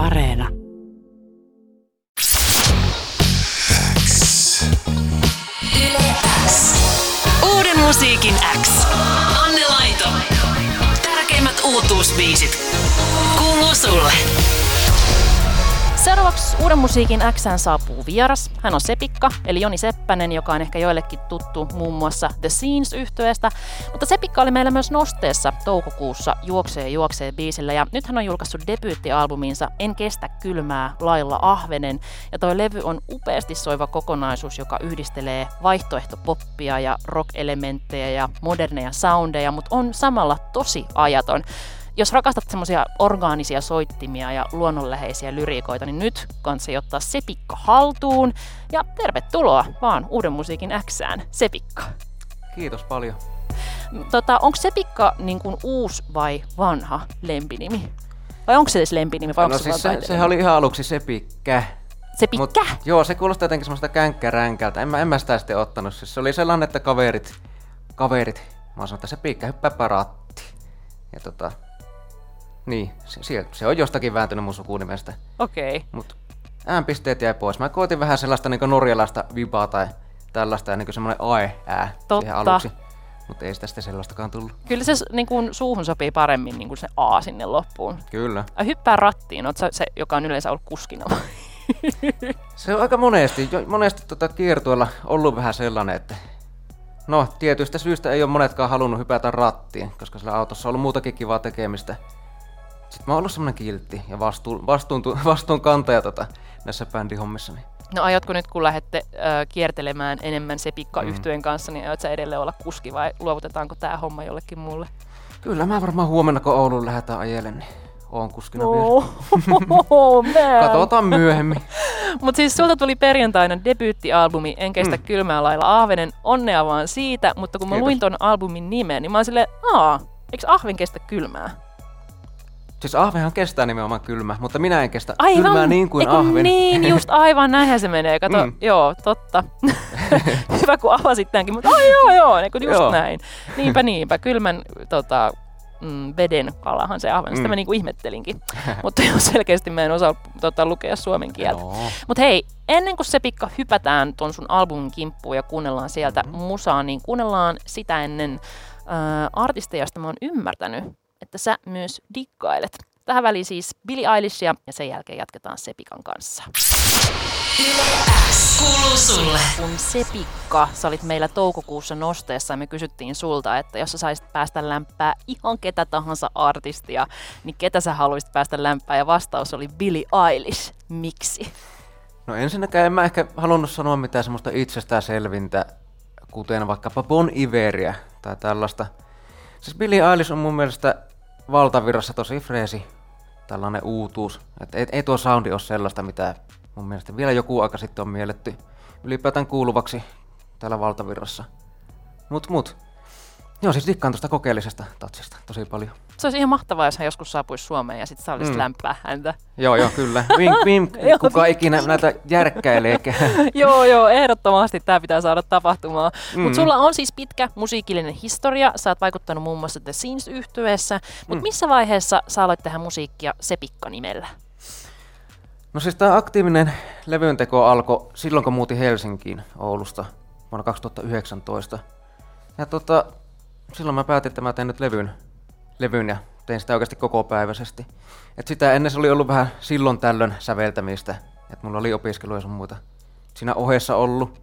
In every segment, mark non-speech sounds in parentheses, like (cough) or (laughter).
Areena. Uuden musiikin X. Anne Laito. Tärkeimmät uutuusbiisit. Kuuluu sulle. Seuraavaksi uuden musiikin Xään saapuu vieras. Hän on Sepikka, eli Joni Seppänen, joka on ehkä joillekin tuttu muun muassa The scenes yhtyeestä. Mutta Sepikka oli meillä myös Nosteessa toukokuussa Juoksee juoksee biisillä. Ja nyt hän on julkaissut debyyttialbuminsa En kestä kylmää lailla Ahvenen. Ja toi levy on upeasti soiva kokonaisuus, joka yhdistelee vaihtoehtopoppia ja rock-elementtejä ja moderneja soundeja, mutta on samalla tosi ajaton jos rakastat semmoisia orgaanisia soittimia ja luonnonläheisiä lyriikoita, niin nyt kansi ottaa Sepikka haltuun. Ja tervetuloa vaan Uuden musiikin Xään, Sepikka. Kiitos paljon. Tota, onko Sepikka niin kuin uusi vai vanha lempinimi? Vai onko se edes lempinimi? Vai no siis se, se, sehän oli ihan aluksi Sepikkä. Sepikkä? Mut, joo, se kuulostaa jotenkin semmoista känkkäränkältä. En mä, en mä sitä sitten ottanut. Siis se oli sellainen, että kaverit, kaverit, mä sanoin, että Sepikkä hyppääpä ratti. Ja tota, niin, se, se, on jostakin vääntynyt mun sukunimestä. Okei. Okay. Mut äänpisteet jäi pois. Mä koitin vähän sellaista niin norjalaista vibaa tai tällaista, niin semmoinen ae-ää Totta. siihen aluksi. Mutta ei sitä sitten sellaistakaan tullut. Kyllä se niin kuin, suuhun sopii paremmin niin kuin se A sinne loppuun. Kyllä. Ja hyppää rattiin, oot se, joka on yleensä ollut kuskina. (laughs) Se on aika monesti, jo, monesti tota kiertueella ollut vähän sellainen, että no tietystä syystä ei ole monetkaan halunnut hypätä rattiin, koska sillä autossa on ollut muutakin kivaa tekemistä. Sitten mä oon ollut semmonen kiltti ja vastuun, vastuun, (laughs) vastuun kantaja tota, näissä bändihommissa. Niin. No aiotko nyt, kun lähdette äh, kiertelemään enemmän se pikka yhtyeen kanssa, niin aiotko sä edelleen olla kuski vai luovutetaanko tämä homma jollekin muulle? Kyllä mä varmaan huomenna, kun Ouluun lähdetään ajellen, niin oon kuskina no, vielä. Katsotaan myöhemmin. (laughs) Mutta siis sulta tuli perjantaina debyyttialbumi En kestä mm. kylmää lailla Ahvenen. Onnea vaan siitä, mutta kun mä Kiitos. luin ton albumin nimen, niin mä oon silleen, aa, eikö Ahven kestä kylmää? Siis ahvenhan kestää nimenomaan kylmä, mutta minä en kestä Aivan. kylmää niin kuin Eiku ahven. Niin, just aivan näinhän se menee. Kato, mm. Joo, totta. (laughs) Hyvä, kun avasit tämänkin, mutta ai joo, joo, niin kuin just Joo. näin. Niinpä, niinpä. Kylmän tota, mm, veden kalahan se ahven. Sitä Mm. mä niinku ihmettelinkin. (laughs) mutta selkeästi mä en osaa tota, lukea suomen kieltä. Joo. Mutta hei, ennen kuin se pikka hypätään ton sun albumin kimppuun ja kuunnellaan sieltä mm-hmm. musaa, niin kuunnellaan sitä ennen äh, artisteja, joista mä oon ymmärtänyt, että sä myös dikkailet. Tähän väliin siis Billie Eilishia ja sen jälkeen jatketaan Sepikan kanssa. Kuuluu sulle. Kun Sepikka, sä olit meillä toukokuussa nosteessa ja me kysyttiin sulta, että jos sä saisit päästä lämpää ihan ketä tahansa artistia, niin ketä sä haluaisit päästä lämpää ja vastaus oli Billie Eilish. Miksi? No ensinnäkään en mä ehkä halunnut sanoa mitään semmoista itsestäänselvintä, kuten vaikkapa Bon Iveria tai tällaista. Siis Billie Eilish on mun mielestä valtavirrassa tosi freesi tällainen uutuus. Et ei, ei tuo soundi ole sellaista, mitä mun mielestä vielä joku aika sitten on mielletty ylipäätään kuuluvaksi täällä valtavirrassa. Mut mut. Joo, siis dikkaan tuosta kokeellisesta tatsista tosi paljon. Se olisi ihan mahtavaa, jos hän joskus saapuisi Suomeen ja sitten olisit mm. Lämpää häntä. Joo, joo, kyllä. Vink, (laughs) vink, kuka ikinä näitä järkkäileekään. (laughs) joo, joo, ehdottomasti tämä pitää saada tapahtumaan. Mm. Mm. Mutta sulla on siis pitkä musiikillinen historia. Sä oot vaikuttanut muun muassa The scenes yhtyeessä. Mutta Mm. missä vaiheessa sä aloit tehdä musiikkia Sepikka-nimellä? No siis tämä aktiivinen levynteko alkoi silloin, kun muutin Helsinkiin Oulusta vuonna 2019. Ja tota, silloin mä päätin, että mä teen nyt levyn, levyn ja tein sitä oikeasti kokopäiväisesti. Et sitä ennen se oli ollut vähän silloin tällöin säveltämistä, että mulla oli opiskeluja ja sun muuta siinä ohessa ollut.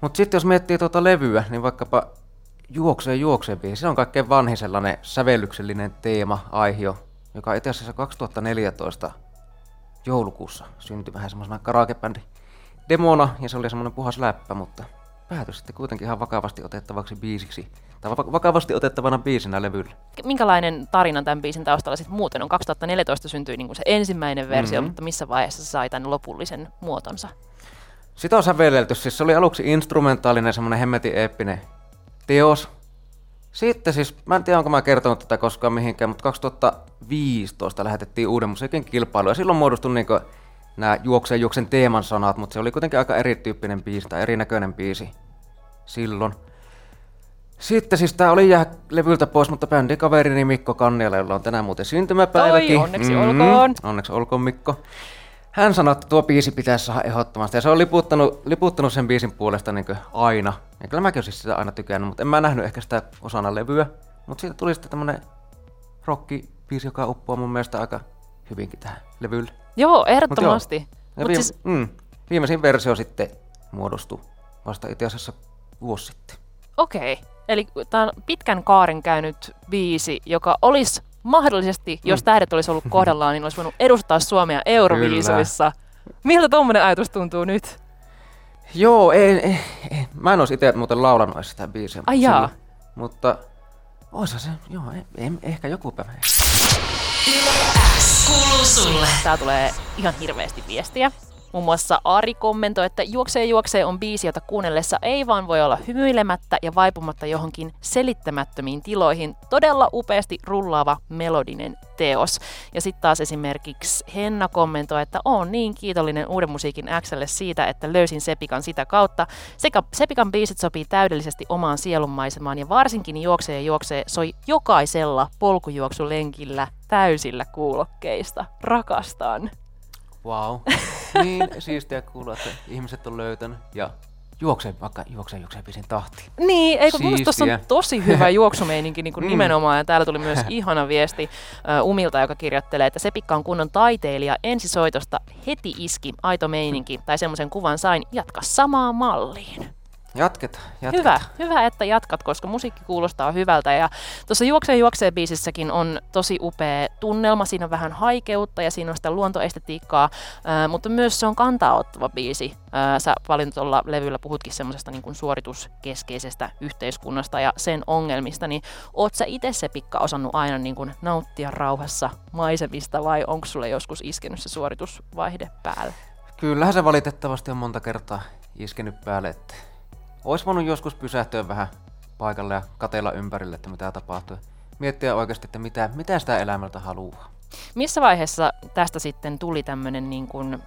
Mutta sitten jos miettii tuota levyä, niin vaikkapa Juoksee juoksee biisi, se on kaikkein vanhin sellainen sävellyksellinen teema, aihio, joka itse asiassa 2014 joulukuussa syntyi vähän semmoisena karaokebändi demona, ja se oli semmoinen puhas läppä, mutta päätyi sitten kuitenkin ihan vakavasti otettavaksi biisiksi, tai va- vakavasti otettavana biisinä levyllä. Minkälainen tarina tämän biisin taustalla sitten muuten on? 2014 syntyi niin se ensimmäinen versio, Mhm. mutta missä vaiheessa se sai tämän lopullisen muotonsa? Sitä on sävelelty, siis se oli aluksi instrumentaalinen semmoinen hemmetin eeppinen teos. Sitten siis, mä en tiedä onko mä kertonut tätä koskaan mihinkään, mutta 2015 lähetettiin uuden musiikin kilpailu ja silloin muodostui niinku nämä juokseen juoksen teeman sanat, mutta se oli kuitenkin aika erityyppinen biisi tai erinäköinen biisi silloin. Sitten siis tää oli jää levyltä pois, mutta bändikaverini Mikko Kanniala, jolla on tänään muuten syntymäpäiväkin. Oi, onneksi olkoon. Onneksi olkoon Mikko. Hän sanoi, että tuo biisi pitäisi saada ehdottomasti. Ja se on liputtanut, liputtanut sen biisin puolesta niin aina. Ja kyllä mäkin siis sitä aina tykännyt, mutta en mä nähnyt ehkä sitä osana levyä. Mutta siitä tuli sitten tämmönen rockibiisi, joka uppoaa mun mielestä aika hyvinkin tähän levylle. Joo, ehdottomasti. Ja Mut viime, siis, mm, viimeisin versio sitten muodostui vasta itse asiassa vuosi sitten. okei. Eli tämä on pitkän kaaren käynyt biisi, joka olisi mahdollisesti, jos Mm. tähdet olisi ollut kohdallaan, niin olisi voinut edustaa Suomea Euroviisuissa. Miltä tuommoinen ajatus tuntuu nyt? Joo, ei, ei, ei. mä en olisi itse muuten laulanut sitä biisiä. Ai jaa. Mutta oisa se, joo, ei, ei, ehkä joku päivä. Kuuluu sulle. Tää tulee ihan hirveästi viestiä. Muun muassa Ari kommentoi, että Juoksee juoksee on biisi, jota kuunnellessa ei vaan voi olla hymyilemättä ja vaipumatta johonkin selittämättömiin tiloihin. Todella upeasti rullaava melodinen teos. Ja sitten taas esimerkiksi Henna kommentoi, että on niin kiitollinen Uuden musiikin Xlle siitä, että löysin Sepikan sitä kautta. Sekä Sepikan biisit sopii täydellisesti omaan sielunmaisemaan ja varsinkin Juoksee juoksee soi jokaisella polkujuoksulenkillä täysillä kuulokkeista. Rakastan. Wow. (laughs) niin siistiä kuulla, että ihmiset on löytänyt ja juoksee vaikka juoksee juoksee biisin tahtiin. Niin, eikö mun tuossa on tosi hyvä (laughs) juoksumeininki niin kuin Mm. nimenomaan. Ja täällä tuli myös (laughs) ihana viesti uh, Umilta, joka kirjoittelee, että Sepikka on kunnon taiteilija. Ensisoitosta heti iski, aito meininki. Tai semmoisen kuvan sain, jatka samaan malliin. Jatketaan, jatketaan. Hyvä, hyvä, että jatkat, koska musiikki kuulostaa hyvältä. Ja tuossa Juoksee juoksee biisissäkin on tosi upea tunnelma. Siinä on vähän haikeutta ja siinä on sitä luontoestetiikkaa, mutta myös se on kantaa ottava biisi. Sä paljon tuolla levyllä puhutkin semmoisesta niin suorituskeskeisestä yhteiskunnasta ja sen ongelmista, niin oot sä itse se pikka osannut aina niin kuin nauttia rauhassa maisemista vai onko sulle joskus iskenyt se suoritusvaihde päälle? Kyllähän se valitettavasti on monta kertaa iskenyt päälle, että olisi voinut joskus pysähtyä vähän paikalle ja katella ympärille, että mitä tapahtuu. Miettiä oikeasti, että mitä, mitä sitä elämältä haluaa. Missä vaiheessa tästä sitten tuli tämmöinen niin kuin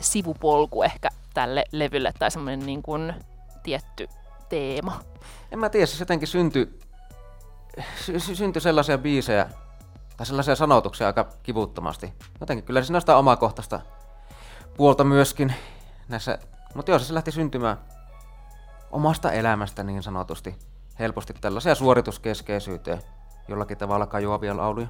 sivupolku ehkä tälle levylle tai semmoinen niin kuin tietty teema? En mä tiedä, se jotenkin syntyi, sy- sy- syntyi sellaisia biisejä tai sellaisia sanotuksia aika kivuttomasti. Jotenkin kyllä siinä on sitä omakohtaista puolta myöskin näissä, mutta joo, se lähti syntymään omasta elämästä niin sanotusti helposti tällaisia suorituskeskeisyyteen jollakin tavalla kajoavia lauluja.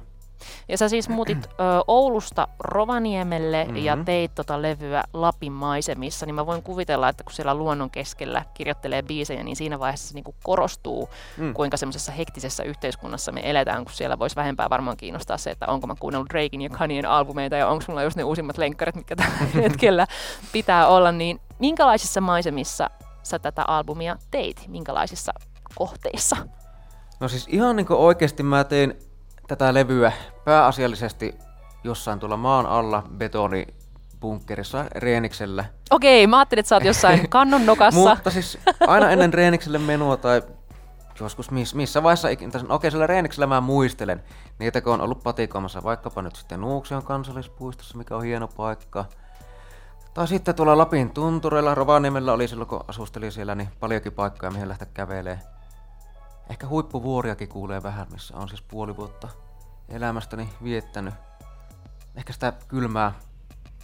Ja sä siis muutit ö, Oulusta Rovaniemelle mm-hmm. ja teit tota levyä Lapin maisemissa, niin mä voin kuvitella, että kun siellä luonnon keskellä kirjoittelee biisejä, niin siinä vaiheessa se niinku korostuu, mm. Mm. kuinka semmoisessa hektisessä yhteiskunnassa me eletään, kun siellä voisi vähempää varmaan kiinnostaa se, että onko mä kuunnellut Drakein ja Kanyen albumeita ja onko mulla just ne uusimmat lenkkarit, mitkä tällä (laughs) hetkellä pitää olla, niin minkälaisissa maisemissa sä tätä albumia teit? Minkälaisissa kohteissa? No siis ihan niin oikeasti mä tein tätä levyä pääasiallisesti jossain tuolla maan alla betonibunkkerissa Reeniksellä. Okei, mä ajattelin, että sä oot jossain (laughs) kannon nokassa. Mutta siis aina ennen Reenikselle menoa tai joskus miss, missä vaiheessa ikinä, okei siellä Reeniksellä mä muistelen niitä, kun on ollut patikoimassa vaikkapa nyt sitten Nuuksion kansallispuistossa, mikä on hieno paikka. Tai sitten tuolla Lapin tuntureilla, Rovaniemellä oli silloin, kun asustelin siellä, niin paljonkin paikkoja, mihin lähteä kävelee. Ehkä huippuvuoriakin kuulee vähän, missä on siis puoli vuotta elämästäni viettänyt. Ehkä sitä kylmää,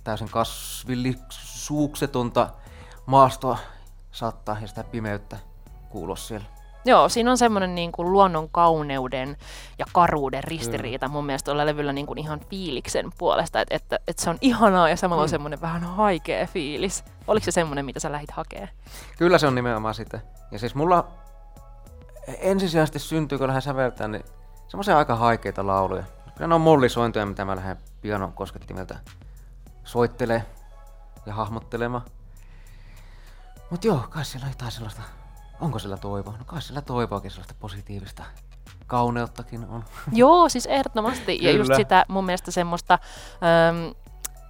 täysin kasvillisuuksetonta maastoa saattaa ja sitä pimeyttä kuulla siellä. Joo, siinä on semmoinen niin kuin luonnon kauneuden ja karuuden ristiriita mun mielestä tuolla levyllä niin kuin ihan fiiliksen puolesta, että, että, että se on ihanaa ja samalla on Mm. semmoinen vähän haikea fiilis. Oliko se semmoinen, mitä sä lähit hakee? Kyllä se on nimenomaan sitä. Ja siis mulla ensisijaisesti syntyy, kun lähden säveltää, niin semmoisia aika haikeita lauluja. Kyllä ne on mollisointuja, mitä mä lähden pianon koskettimeltä soittelee ja hahmottelemaan. Mut joo, kai siellä on jotain sellaista, onko sillä toivoa? No kai sillä toivoakin sellaista positiivista kauneuttakin on. (laughs) Joo, siis ehdottomasti. Ja just sitä mun mielestä semmoista äm,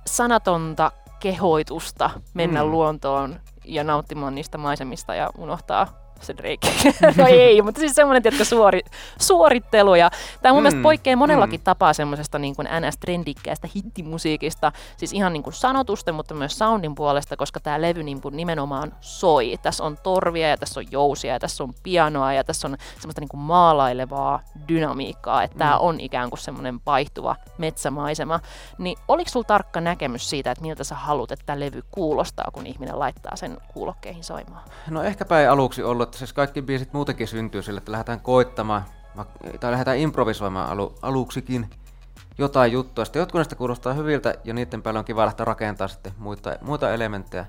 sanatonta kehoitusta mennä Mm. luontoon ja nauttimaan niistä maisemista ja unohtaa se Drake. (laughs) no ei, mutta siis semmoinen, tiedätkö, suori, suorittelu. Ja tämä mun mm, mielestä poikkeaa monellakin mm. tapaa semmoisesta niin kuin NS-trendikkäästä hittimusiikista, siis ihan niin kuin sanotusten, mutta myös soundin puolesta, koska tämä levy niin kuin nimenomaan soi. Tässä on torvia ja tässä on jousia ja tässä on pianoa ja tässä on semmoista niin kuin maalailevaa dynamiikkaa, että mm. tämä on ikään kuin semmoinen vaihtuva metsämaisema. Niin oliko sulla tarkka näkemys siitä, että miltä sä haluat, että tämä levy kuulostaa, kun ihminen laittaa sen kuulokkeihin soimaan? No ehkäpä ei aluksi ollut, että siis kaikki biisit muutenkin syntyy sille, että lähdetään koittamaan tai lähdetään improvisoimaan alu, aluksikin jotain juttua. Sitten jotkut näistä kuulostaa hyviltä ja niiden päälle on kiva lähteä rakentamaan sitten muita, muita elementtejä.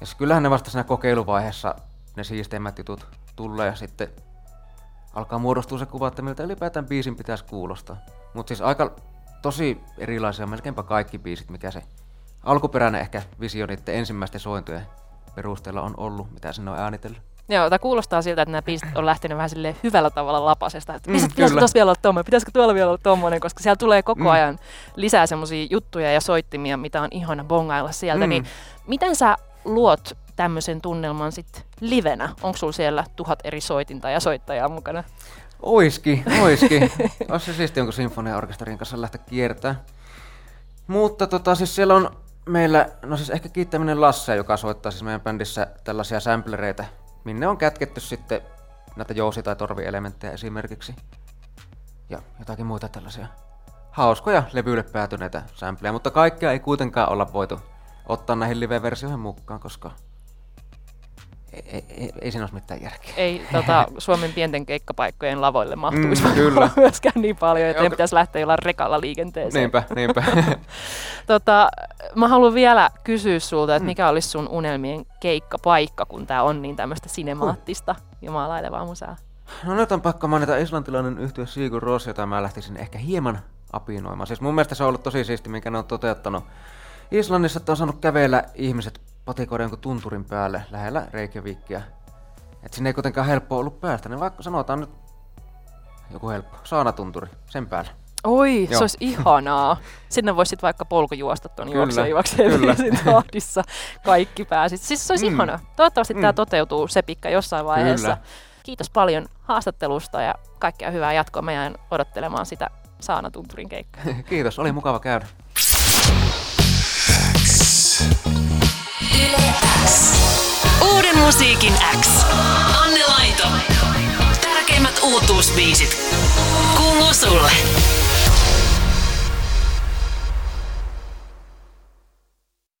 Ja siis kyllähän ne vasta siinä kokeiluvaiheessa ne siisteimmät jutut tulee ja sitten alkaa muodostua se kuva, että miltä ylipäätään biisin pitäisi kuulostaa. Mutta siis aika tosi erilaisia melkeinpä kaikki biisit, mikä se alkuperäinen ehkä visio niiden ensimmäisten sointujen perusteella on ollut, mitä sinne on äänitellyt. Joo, tämä kuulostaa siltä, että nämä biisit on lähtenyt vähän sille hyvällä tavalla lapasesta. Että mm, pitäisikö tuossa vielä olla tommoinen, pitäisikö tuolla vielä olla tommoinen, koska siellä tulee koko mm. ajan lisää semmoisia juttuja ja soittimia, mitä on ihana bongailla sieltä. Mm. Niin miten sä luot tämmöisen tunnelman sitten livenä? Onko sulla siellä tuhat eri soitinta ja soittajaa mukana? Oiski, oiski. Olisi se siisti jonkun sinfoniaorkesterin kanssa lähteä kiertämään. Mutta tota, siis siellä on meillä, no siis ehkä kiittäminen Lasse, joka soittaa siis meidän bändissä tällaisia samplereita, minne on kätketty sitten näitä jousi- tai torvielementtejä esimerkiksi. Ja jotakin muita tällaisia hauskoja levyille päätyneitä sampleja, mutta kaikkea ei kuitenkaan olla voitu ottaa näihin live-versioihin mukaan, koska ei, ei, ei, siinä olisi mitään järkeä. Ei tota, Suomen pienten keikkapaikkojen lavoille mahtuisi mm, kyllä. (laughs) myöskään niin paljon, että pitäisi lähteä jollain rekalla liikenteeseen. Niinpä, niinpä. (laughs) tota, mä haluan vielä kysyä sulta, että mm. mikä olisi sun unelmien keikkapaikka, kun tämä on niin tämmöistä sinemaattista ja maalailevaa musaa? No nyt on pakko mainita islantilainen yhtiö Sigur Ros, jota mä lähtisin ehkä hieman apinoimaan. Siis mun mielestä se on ollut tosi siisti, minkä ne on toteuttanut Islannissa, on saanut kävellä ihmiset patikoida jonkun tunturin päälle lähellä Reykjavikia. Et sinne ei kuitenkaan helppo ollut päästä, niin vaikka sanotaan nyt joku helppo, saanatunturi, sen päälle. Oi, Joo. se olisi ihanaa. Sinne voisit vaikka polkujuosta tuon juokseen (laughs) tahdissa. Kaikki pääsit. Siis se olisi mm. ihana. Toivottavasti mm. tämä toteutuu Sepikka jossain vaiheessa. Kyllä. Kiitos paljon haastattelusta ja kaikkea hyvää jatkoa. Meidän odottelemaan sitä Saanatunturin keikkaa. (laughs) Kiitos, oli mukava käydä. Uuden musiikin X. Anne Laito. Tärkeimmät uutuusbiisit. Kuuluu sulle.